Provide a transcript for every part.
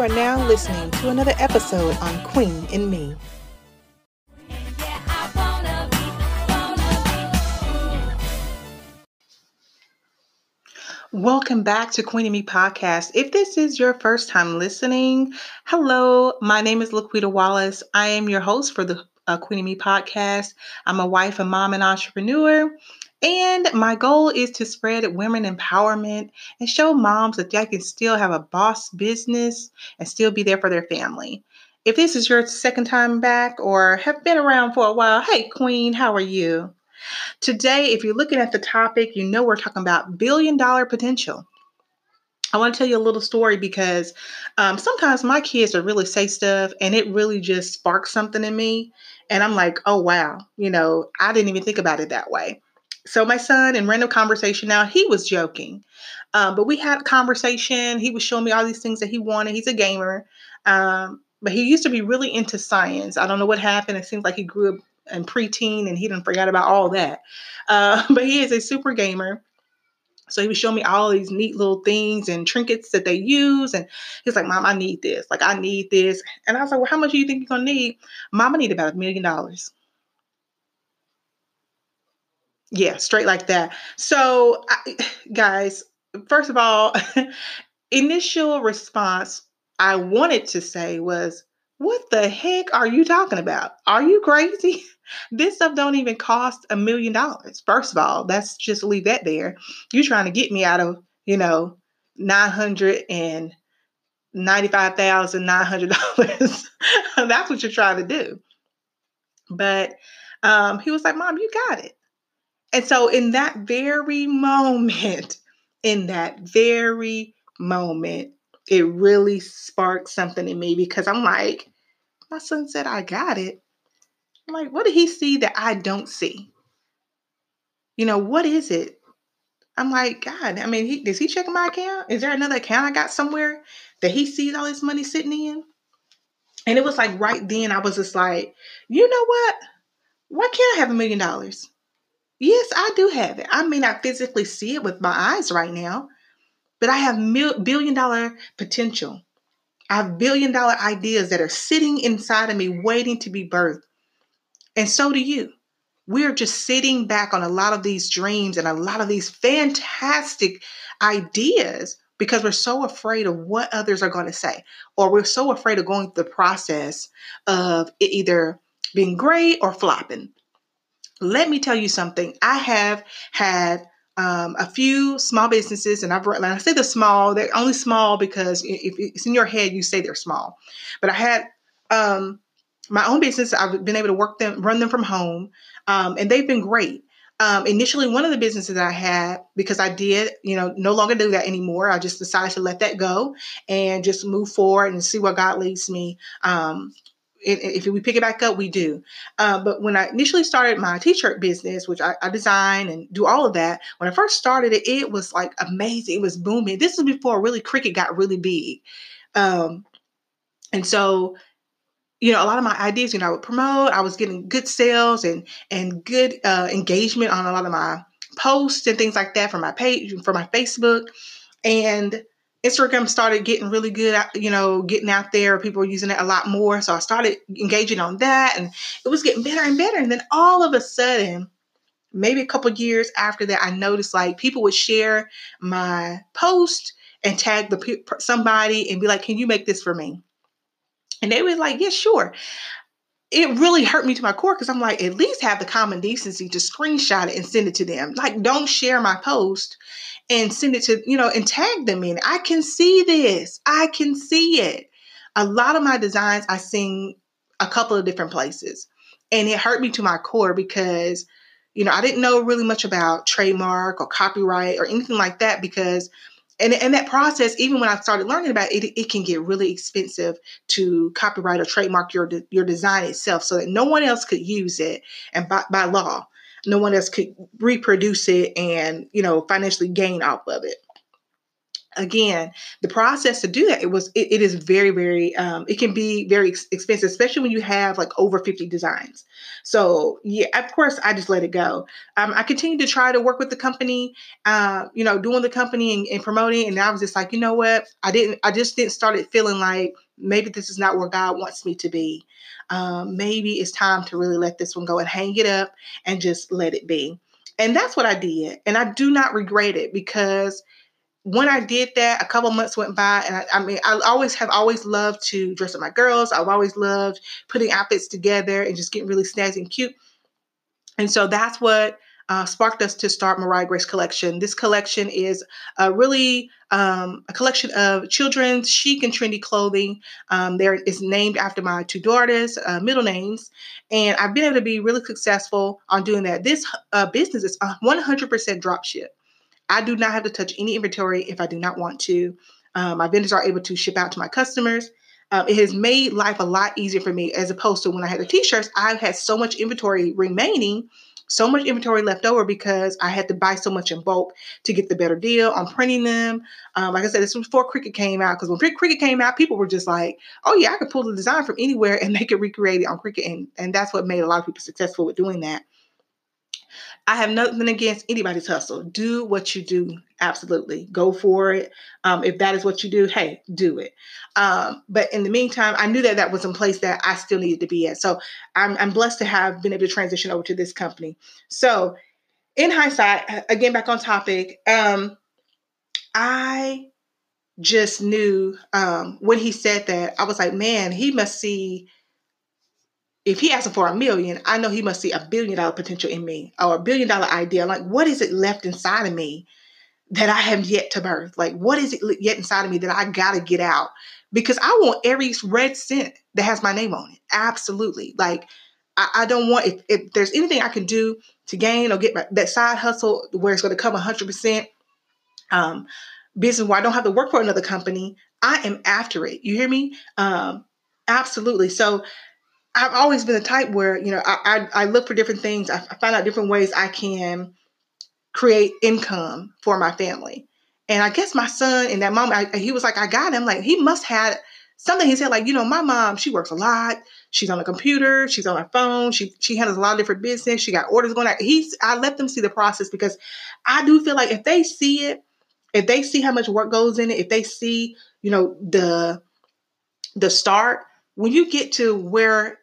are now listening to another episode on Queen in Me. Welcome back to Queen and Me podcast. If this is your first time listening, hello, my name is Laquita Wallace. I am your host for the uh, Queen and Me podcast. I'm a wife, a mom, and entrepreneur. And my goal is to spread women empowerment and show moms that they can still have a boss business and still be there for their family. If this is your second time back or have been around for a while, hey, Queen, how are you? Today, if you're looking at the topic, you know we're talking about billion dollar potential. I want to tell you a little story because um, sometimes my kids are really say stuff and it really just sparks something in me. And I'm like, oh, wow, you know, I didn't even think about it that way. So my son in random conversation now, he was joking. Um, but we had conversation. He was showing me all these things that he wanted. He's a gamer. Um, but he used to be really into science. I don't know what happened. It seems like he grew up in preteen and he didn't forget about all that. Uh, but he is a super gamer. So he was showing me all these neat little things and trinkets that they use. And he's like, Mom, I need this. Like, I need this. And I was like, Well, how much do you think you're going to need? Mom, I need about a million dollars. Yeah, straight like that. So, I, guys, first of all, initial response I wanted to say was, "What the heck are you talking about? Are you crazy? This stuff don't even cost a million dollars. First of all, let's just leave that there. You're trying to get me out of, you know, nine hundred and ninety-five thousand nine hundred dollars. That's what you're trying to do." But um, he was like, "Mom, you got it." And so, in that very moment, in that very moment, it really sparked something in me because I'm like, my son said, I got it. I'm like, what did he see that I don't see? You know, what is it? I'm like, God, I mean, he, does he check my account? Is there another account I got somewhere that he sees all this money sitting in? And it was like right then, I was just like, you know what? Why can't I have a million dollars? Yes, I do have it. I may not physically see it with my eyes right now, but I have mil- billion dollar potential. I have billion dollar ideas that are sitting inside of me waiting to be birthed. And so do you. We're just sitting back on a lot of these dreams and a lot of these fantastic ideas because we're so afraid of what others are going to say, or we're so afraid of going through the process of it either being great or flopping let me tell you something. I have had um, a few small businesses, and I've and I say the small, they're only small because if it's in your head, you say they're small. But I had um, my own business. I've been able to work them, run them from home, um, and they've been great. Um, initially, one of the businesses I had, because I did, you know, no longer do that anymore. I just decided to let that go and just move forward and see where God leads me. Um, if we pick it back up, we do. Uh, but when I initially started my t-shirt business, which I, I, design and do all of that, when I first started it, it was like amazing. It was booming. This is before really Cricut got really big. Um, and so, you know, a lot of my ideas, you know, I would promote. I was getting good sales and and good uh, engagement on a lot of my posts and things like that for my page, for my Facebook, and Instagram started getting really good, you know, getting out there. People were using it a lot more. So I started engaging on that and it was getting better and better. And then all of a sudden, maybe a couple years after that, I noticed like people would share my post and tag the somebody and be like, "Can you make this for me?" And they were like, "Yeah, sure." It really hurt me to my core because I'm like, at least have the common decency to screenshot it and send it to them. Like, don't share my post and send it to, you know, and tag them in. I can see this. I can see it. A lot of my designs I sing a couple of different places. And it hurt me to my core because, you know, I didn't know really much about trademark or copyright or anything like that because and, and that process, even when I started learning about it, it, can get really expensive to copyright or trademark your your design itself, so that no one else could use it, and by, by law. No one else could reproduce it and you know financially gain off of it again the process to do that it was it, it is very very um, it can be very ex- expensive especially when you have like over 50 designs. So yeah of course i just let it go. Um, i continued to try to work with the company uh, you know doing the company and, and, promoting and i was just like you know what? I didn't i just didn't started feeling like maybe this is not where god wants me to be. Um, maybe it's time to really let this one go and hang it up and just let it be. And that's what i did and i do not regret it because when I did that, a couple months went by, and I, I, mean, I always have always loved to dress up my girls. I've always loved putting outfits together and just getting really snazzy and cute. And so that's what uh, sparked us to start Mariah Grace Collection. This collection is a really um, a collection of children's chic and trendy clothing. Um, there is named after my two daughters' uh, middle names, and I've been able to be really successful on doing that. This uh, business is 100% drop ship. I do not have to touch any inventory if I do not want to. Um, my vendors are able to ship out to my customers. Um, it has made life a lot easier for me as opposed to when I had the t-shirts. I had so much inventory remaining, so much inventory left over because I had to buy so much in bulk to get the better deal on printing them. Um, like I said, this was before Cricut came out because when Cricut came out, people were just like, "Oh yeah, I could pull the design from anywhere and make it recreate it on Cricut," and and that's what made a lot of people successful with doing that. I have nothing against anybody's hustle. Do what you do. Absolutely. Go for it. Um, if that is what you do, hey, do it. Um, but in the meantime, I knew that that was in place that I still needed to be at. So I'm, I'm blessed to have been able to transition over to this company. So in hindsight, again, back on topic, um, I just knew um, when he said that, I was like, man, he must see if he asking for a million, I know he must see a billion dollar potential in me or a billion dollar idea. Like, what is it left inside of me that I have yet to birth? Like, what is it yet inside of me that I got to get out? Because I want every red cent that has my name on it. Absolutely. Like, I, I don't want, if, if, there's anything I can do to gain or get my, that side hustle where it's going to come 100%, um, business where I don't have to work for another company, I am after it. You hear me? Um, absolutely. So, I've always been the type where you know I I, I look for different things. I, I, find out different ways I can create income for my family. And I guess my son in that moment, I, he was like, I got him. Like he must have something. He said like, you know, my mom, she works a lot. She's on a computer. She's on her phone. She she handles a lot of different business. She got orders going out. He's I let them see the process because I do feel like if they see it, if they see how much work goes in it, if they see you know the the start when you get to where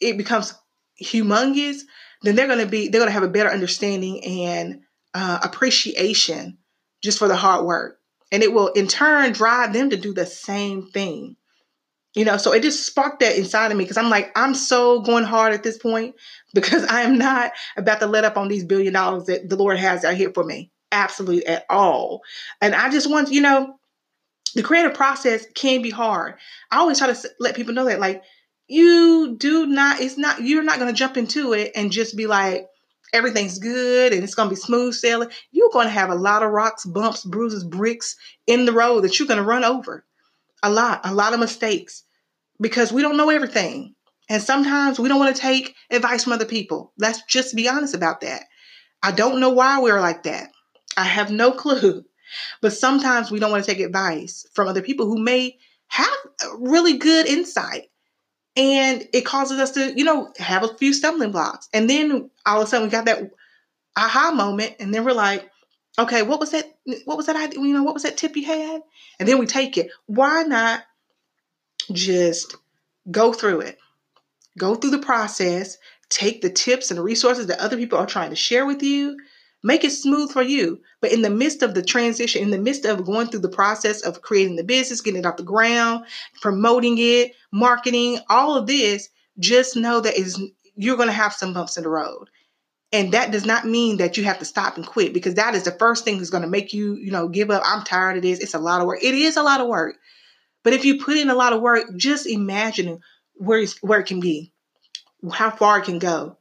it becomes humongous, then they're going to be they're going to have a better understanding and uh, appreciation just for the hard work, and it will in turn drive them to do the same thing. You know, so it just sparked that inside of me because I'm like, I'm so going hard at this point because I am not about to let up on these billion dollars that the Lord has out here for me. Absolutely at all. And I just want, you know, the creative process can be hard. I always try to let people know that, like, you do not it's not you're not going to jump into it and just be like everything's good and it's going to be smooth sailing. You're going to have a lot of rocks bumps bruises bricks in the road that you're going to run over. A lot a lot of mistakes. Because we don't know everything. And sometimes we don't want to take advice from other people. Let's just be honest about that. I don't know why we're like that. I have no clue. But sometimes we don't want to take advice from other people who may have really good insight and it causes us to, you know, have a few stumbling blocks. And then all of a sudden we got that aha moment, and then we're like, okay, what was that? What was that idea? You know, what was that tip you had? And then we take it. Why not just go through it? Go through the process, take the tips and resources that other people are trying to share with you, make it smooth for you. But in the midst of the transition, in the midst of going through the process of creating the business, getting it off the ground, promoting it, marketing, all of this, just know that is you're going to have some bumps in the road. And that does not mean that you have to stop and quit because that is the first thing that's going to make you, you know, give up. I'm tired of this. It's a lot of work. It is a lot of work. But if you put in a lot of work, just imagine where, where it can be, how far it can go.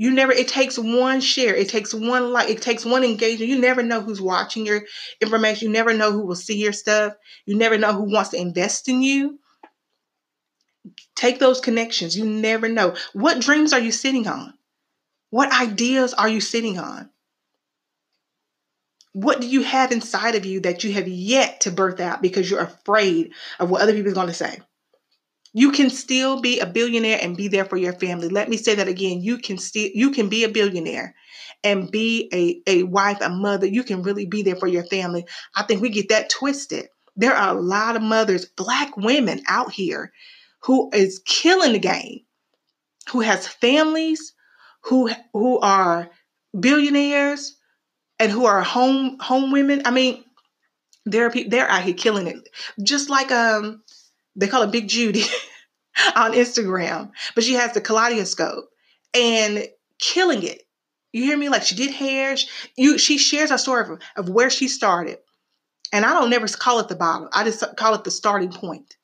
You never, it takes one share, it takes one like, it takes one engagement. You never know who's watching your information. You never know who will see your stuff. You never know who wants to invest in you. Take those connections. You never know. What dreams are you sitting on? What ideas are you sitting on? What do you have inside of you that you have yet to birth out because you're afraid of what other people are going to say? You can still be a billionaire and be there for your family. Let me say that again. You can still you can be a billionaire and be a, a wife, a mother. You can really be there for your family. I think we get that twisted. There are a lot of mothers, black women out here who is killing the game, who has families, who who are billionaires, and who are home home women. I mean, there are people they're out here killing it. Just like um they call it Big Judy on Instagram, but she has the kaleidoscope and killing it. You hear me? Like she did hair. She, you, she shares a story of, of where she started. And I don't never call it the bottom. I just call it the starting point.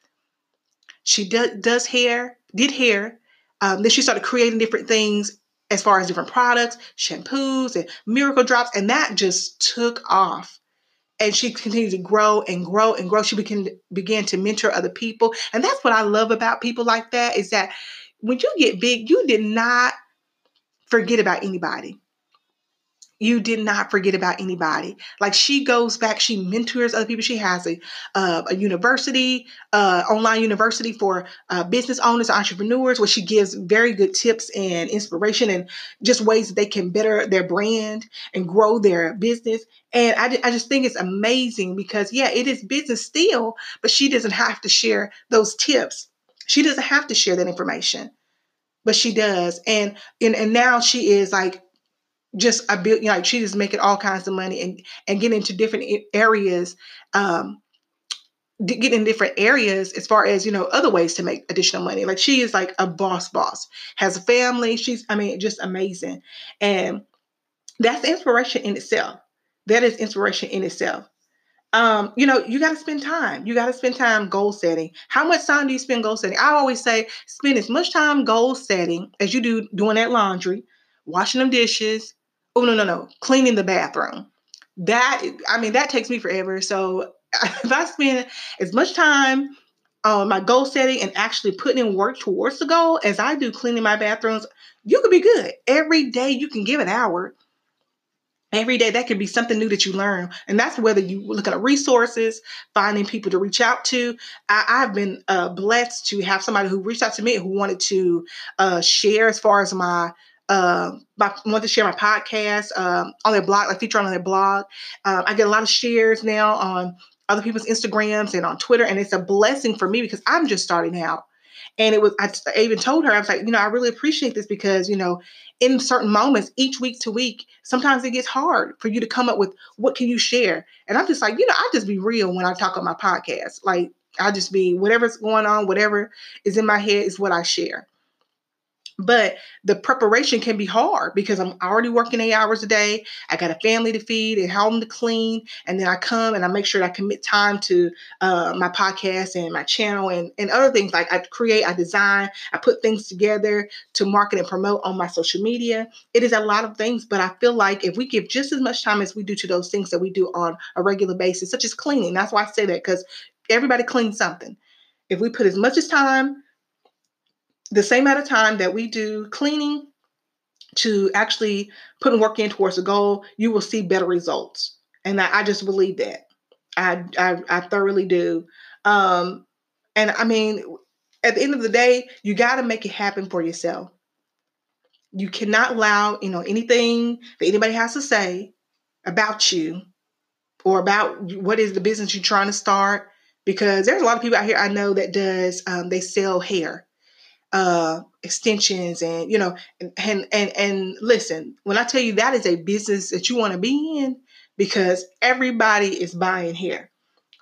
She do, does hair, did hair. Um, then she started creating different things as far as different products, shampoos, and miracle drops. And that just took off and she continued to grow and grow and grow. She began began to mentor other people, and that's what I love about people like that is that when you get big, you did not forget about anybody you did not forget about anybody. Like she goes back, she mentors other people. She has a uh, a university, uh, online university for uh, business owners, entrepreneurs, where she gives very good tips and inspiration and just ways that they can better their brand and grow their business. And I, I just think it's amazing because yeah, it is business still, but she doesn't have to share those tips. She doesn't have to share that information but she does and and, and now she is like just a bit, you know, like she just making all kinds of money and and getting into different areas, um, getting in different areas as far as you know other ways to make additional money. Like she is like a boss, boss has a family. She's, I mean, just amazing, and that's inspiration in itself. That is inspiration in itself. Um, you know, you got to spend time. You got to spend time goal setting. How much time do you spend goal setting? I always say spend as much time goal setting as you do doing that laundry, washing them dishes, oh no no no. Cleaning the bathroom. That i mean that takes me forever. So if i spend as much time on my goal setting and actually putting in work towards the goal as i do cleaning my bathrooms you could be good. Every day you can give an hour. Every day that could be something new that you learn. And that's whether you look at resources finding people to reach out to. I, have been uh, blessed to have somebody who reached out to me who wanted to uh, share as far as my uh, I want to share my podcast um, on their blog, like feature on their blog. Um, I get a lot of shares now on other people's Instagrams and on Twitter, and it's a blessing for me because I'm just starting out. And it was, I, I even told her, I was like, you know, I really appreciate this because, you know, in certain moments, each week to week, sometimes it gets hard for you to come up with what can you share. And I'm just like, you know, I just be real when I talk on my podcast. Like, I just be whatever's going on, whatever is in my head is what I share. But the preparation can be hard because I'm already working eight hours a day. I got a family to feed and home to clean. And then I come and I make sure that I commit time to uh, my podcast and my channel and, and other things. Like I create, I design, I put things together to market and promote on my social media. It is a lot of things, but I feel like if we give just as much time as we do to those things that we do on a regular basis, such as cleaning, that's why I say that because everybody cleans something. If we put as much as time the same amount of time that we do cleaning to actually putting work in towards a goal, you will see better results. And I, I just believe that. I, I, I thoroughly do. Um, and I mean, at the end of the day, you got to make it happen for yourself. You cannot allow, you know, anything that anybody has to say about you or about what is the business you're trying to start. Because there's a lot of people out here I know that does um, they sell hair uh, extensions and you know and, and and and listen when i tell you that is a business that you want to be in because everybody is buying hair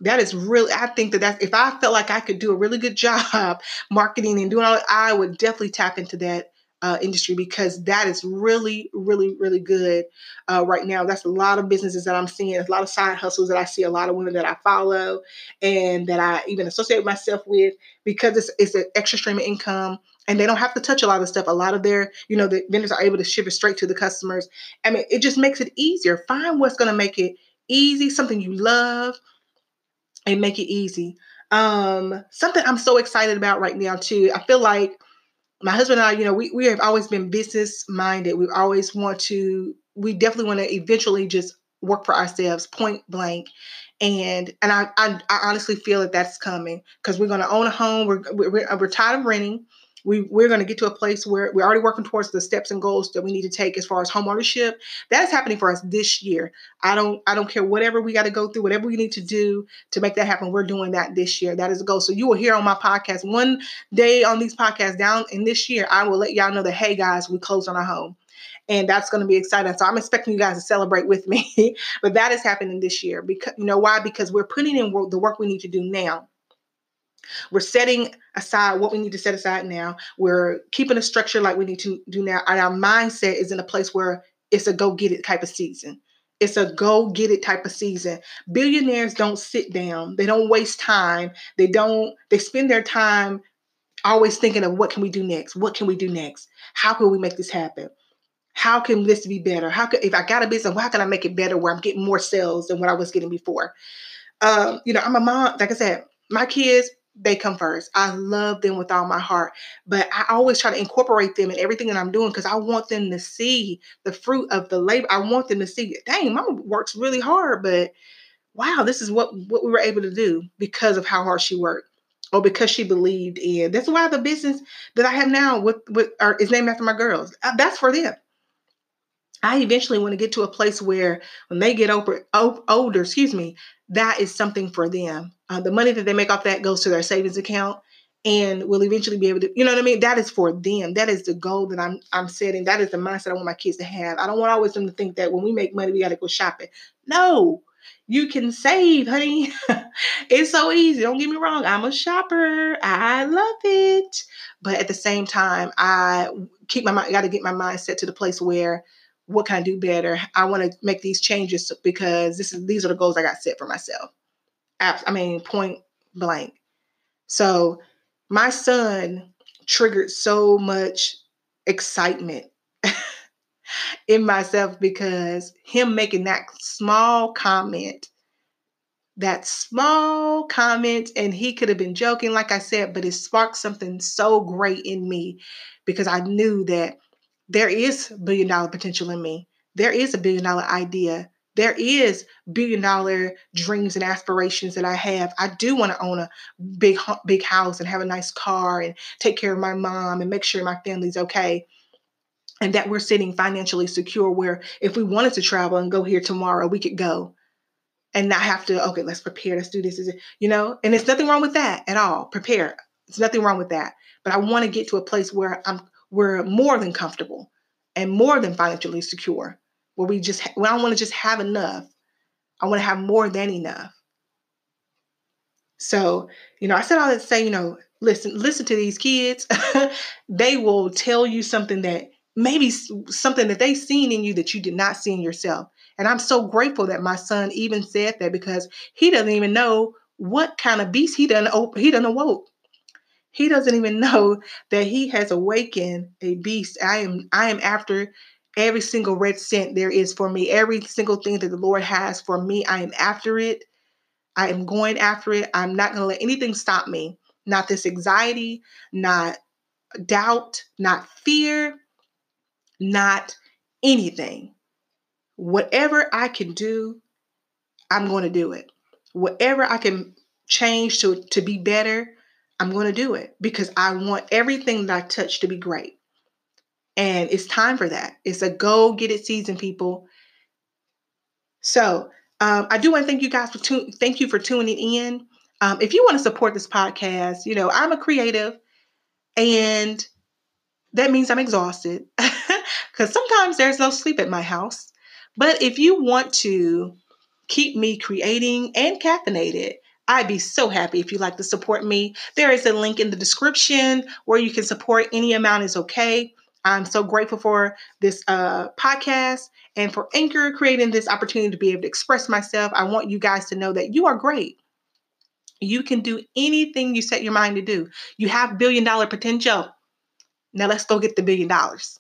that is really i think that that's if i felt like i could do a really good job marketing and doing all i would definitely tap into that uh, industry because that is really, really, really good uh, right now. That's a lot of businesses that I'm seeing, a lot of side hustles that I see, a lot of women that I follow and that I even associate myself with because it's, it's an extra stream of income and they don't have to touch a lot of stuff. A lot of their, you know, the vendors are able to ship it straight to the customers. I mean, it just makes it easier. Find what's going to make it easy, something you love, and make it easy. Um, something I'm so excited about right now too. I feel like my husband and I, you know, we, we have always been business minded. We always want to, we definitely want to eventually just work for ourselves point blank. And and I, I, I honestly feel that that's coming because we're going to own a home. We're, we're, we're tired of renting we, we're going to get to a place where we're already working towards the steps and goals that we need to take as far as homeownership. That is happening for us this year. I don't I don't care whatever we got to go through, whatever we need to do to make that happen. We're doing that this year. That is a goal. So you will hear on my podcast one day on these podcasts down in this year. I will let y'all know that hey guys, we closed on our home and that's going to be exciting. So I'm expecting you guys to celebrate with me. but that is happening this year because you know why? Because we're putting in the work we need to do now. We're setting aside what we need to set aside now. We're keeping a structure like we need to do now. And our mindset is in a place where it's a go get it type of season. It's a go get it type of season. Billionaires don't sit down. They don't waste time. They don't, they spend their time always thinking of what can we do next? What can we do next? How can we make this happen? How can this be better? How could if I got a business, how can I make it better where I'm getting more sales than what I was getting before? Um, you know, I'm a mom, like I said, my kids, they come first. I love them with all my heart, but I always try to incorporate them in everything that I'm doing because I want them to see the fruit of the labor. I want them to see, it. dang, mama works really hard, but wow, this is what what we were able to do because of how hard she worked or because she believed in. That's why the business that I have now with with are, is named after my girls. Uh, that's for them. I eventually want to get to a place where when they get over, older, excuse me, that is something for them. Uh, the money that they make off that goes to their savings account and will eventually be able to, you know what I mean? That is for them. That is the goal that I'm I'm setting. That is the mindset I want my kids to have. I don't want always them to think that when we make money, we gotta go shopping. No, you can save, honey. it's so easy. Don't get me wrong. I'm a shopper. I love it. But at the same time, I keep my mind, I gotta get my mindset to the place where what can I do better? I want to make these changes because this is these are the goals I got set for myself. I mean, point blank. So my son triggered so much excitement in myself because him making that small comment, that small comment, and he could have been joking, like I said, but it sparked something so great in me because I knew that there is billion dollar potential in me. There is a billion dollar idea. There is billion dollar dreams and aspirations that I have. I do want to own a big big house and have a nice car and take care of my mom and make sure my family's okay. And that we're sitting financially secure where if we wanted to travel and go here tomorrow, we could go and not have to, okay, let's prepare, let's do this, you know? And there's nothing wrong with that at all. Prepare. There's nothing wrong with that. But I want to get to a place where I'm we're more than comfortable and more than financially secure. Where we just, we don't want to just have enough. I want to have more than enough. So, you know, I said all that to say, you know, listen, listen to these kids. they will tell you something that maybe something that they seen in you that you did not see in yourself. And I'm so grateful that my son even said that because he doesn't even know what kind of beast he done he done awoke. He doesn't even know that he has awakened a beast. I am I am after every single red cent there is for me. Every single thing that the Lord has for me, I am after it. I am going after it. I'm not going to let anything stop me. Not this anxiety, not doubt, not fear, not anything. Whatever I can do, I'm going to do it. Whatever I can change to, to be better, I'm going to do it because I want everything that I touch to be great. And it's time for that. It's a go get it season, people. So um, I do want to thank you guys for tu- thank you for tuning in. Um, if you want to support this podcast, you know I'm a creative, and that means I'm exhausted because sometimes there's no sleep at my house. But if you want to keep me creating and caffeinated, I'd be so happy if you'd like to support me. There is a link in the description where you can support. Any amount is okay. I'm so grateful for this uh, podcast and for Anchor creating this opportunity to be able to express myself. I want you guys to know that you are great. You can do anything you set your mind to do. You have billion dollar potential. Now let's go get the billion dollars.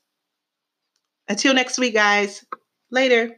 Until next week, guys. Later.